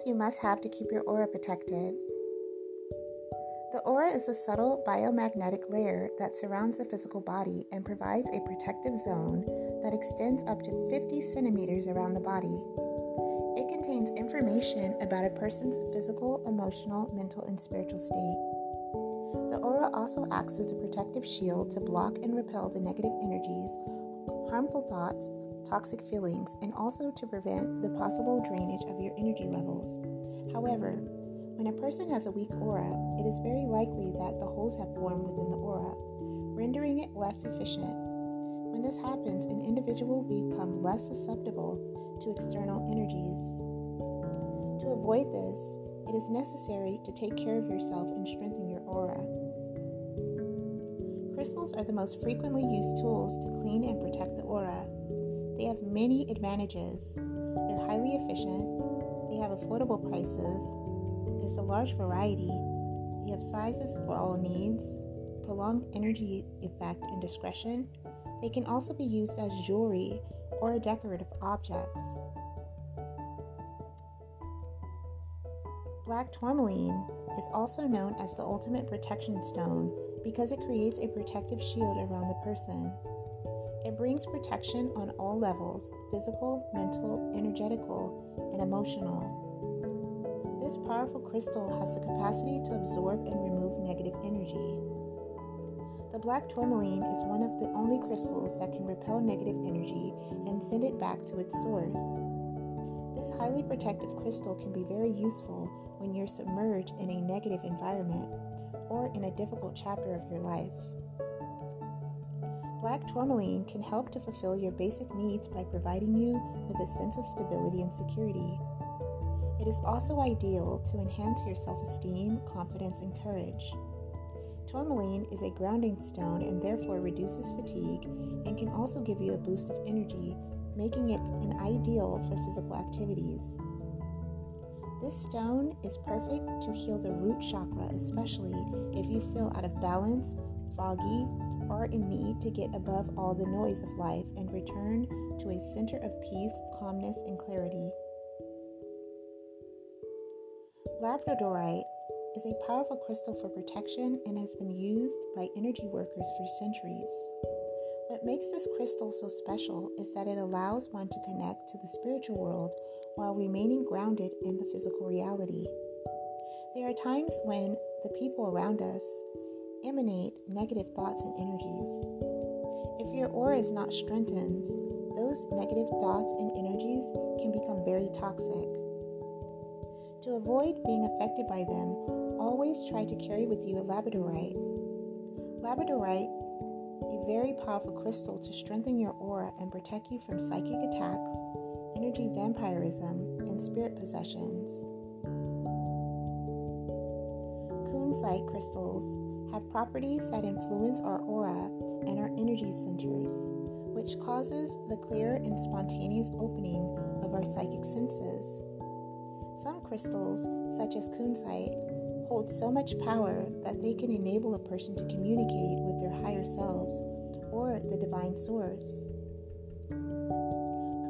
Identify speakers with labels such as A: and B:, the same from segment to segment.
A: Crystals you must have to keep your aura protected. The aura is a subtle biomagnetic layer that surrounds the physical body and provides a protective zone that extends up to 50 centimeters around the body. It contains information about a person's physical, emotional, mental, and spiritual state. The aura also acts as a protective shield to block and repel the negative energies, harmful thoughts, toxic feelings, and also to prevent the possible drainage of your energy levels. However, when a person has a weak aura, it is very likely that the holes have formed within the aura, rendering it less efficient. When this happens, an individual will become less susceptible to external energies. To avoid this, it is necessary to take care of yourself and strengthen your aura. Crystals are the most frequently used tools to clean and protect the aura. They have many advantages. They're highly efficient, they have affordable prices, there's a large variety. they have sizes for all needs, prolonged energy effect, and discretion. They can also be used as jewelry or decorative objects. Black tourmaline is also known as the ultimate protection stone because it creates a protective shield around the person. It brings protection on all levels physical, mental, energetical, and emotional. This powerful crystal has the capacity to absorb and remove negative energy. The black tourmaline is one of the only crystals that can repel negative energy and send it back to its source. This highly protective crystal can be very useful when you're submerged in a negative environment or in a difficult chapter of your life. Black tourmaline can help to fulfill your basic needs by providing you with a sense of stability and security. It is also ideal to enhance your self esteem, confidence, and courage. Tourmaline is a grounding stone and therefore reduces fatigue and can also give you a boost of energy, making it an ideal for physical activities. This stone is perfect to heal the root chakra, especially if you feel out of balance, foggy, or in need to get above all the noise of life and return to a center of peace, calmness, and clarity. Labradorite is a powerful crystal for protection and has been used by energy workers for centuries. What makes this crystal so special is that it allows one to connect to the spiritual world while remaining grounded in the physical reality. There are times when the people around us emanate negative thoughts and energies. If your aura is not strengthened, those negative thoughts and energies can become very toxic. To avoid being affected by them, always try to carry with you a labradorite. Labradorite, a very powerful crystal to strengthen your aura and protect you from psychic attacks, energy vampirism, and spirit possessions. Kunzite crystals have properties that influence our aura and our energy centers, which causes the clear and spontaneous opening of our psychic senses. Some crystals, such as kunzite, hold so much power that they can enable a person to communicate with their higher selves or the divine source.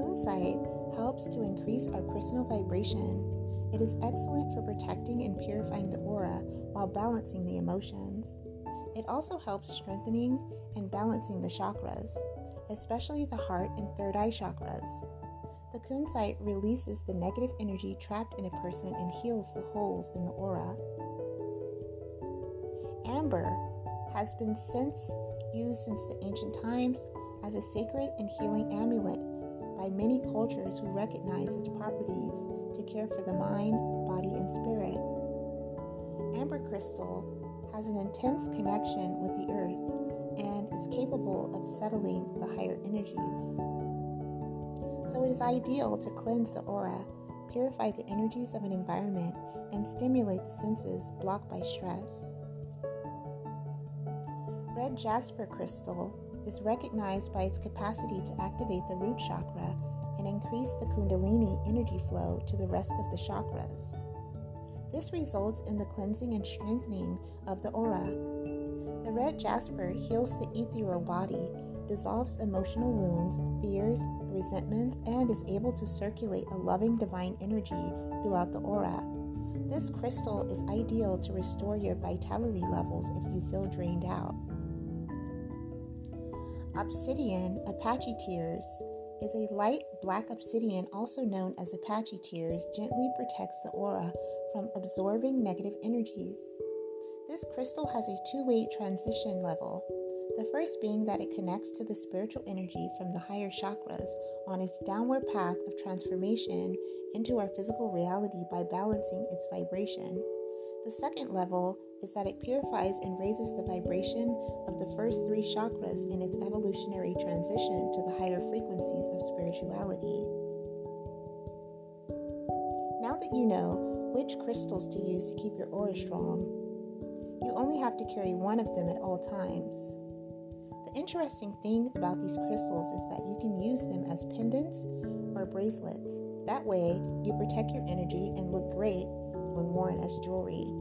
A: Kunzite helps to increase our personal vibration. It is excellent for protecting and purifying the aura while balancing the emotions. It also helps strengthening and balancing the chakras, especially the heart and third eye chakras. The kunzite releases the negative energy trapped in a person and heals the holes in the aura. Amber has been since used since the ancient times as a sacred and healing amulet by many cultures who recognize its properties to care for the mind, body, and spirit. Amber crystal has an intense connection with the earth and is capable of settling the higher energies so it is ideal to cleanse the aura, purify the energies of an environment, and stimulate the senses blocked by stress. Red jasper crystal is recognized by its capacity to activate the root chakra and increase the Kundalini energy flow to the rest of the chakras. This results in the cleansing and strengthening of the aura. The red jasper heals the ethereal body dissolves emotional wounds, fears, resentment, and is able to circulate a loving divine energy throughout the aura. This crystal is ideal to restore your vitality levels if you feel drained out. Obsidian Apache Tears is a light black obsidian, also known as Apache Tears, gently protects the aura from absorbing negative energies. This crystal has a two way transition level. The first being that it connects to the spiritual energy from the higher chakras on its downward path of transformation into our physical reality by balancing its vibration. The second level is that it purifies and raises the vibration of the first three chakras in its evolutionary transition to the higher frequencies of spirituality. Now that you know which crystals to use to keep your aura strong, you only have to carry one of them at all times. The interesting thing about these crystals is that you can use them as pendants or bracelets. That way, you protect your energy and look great jewelry.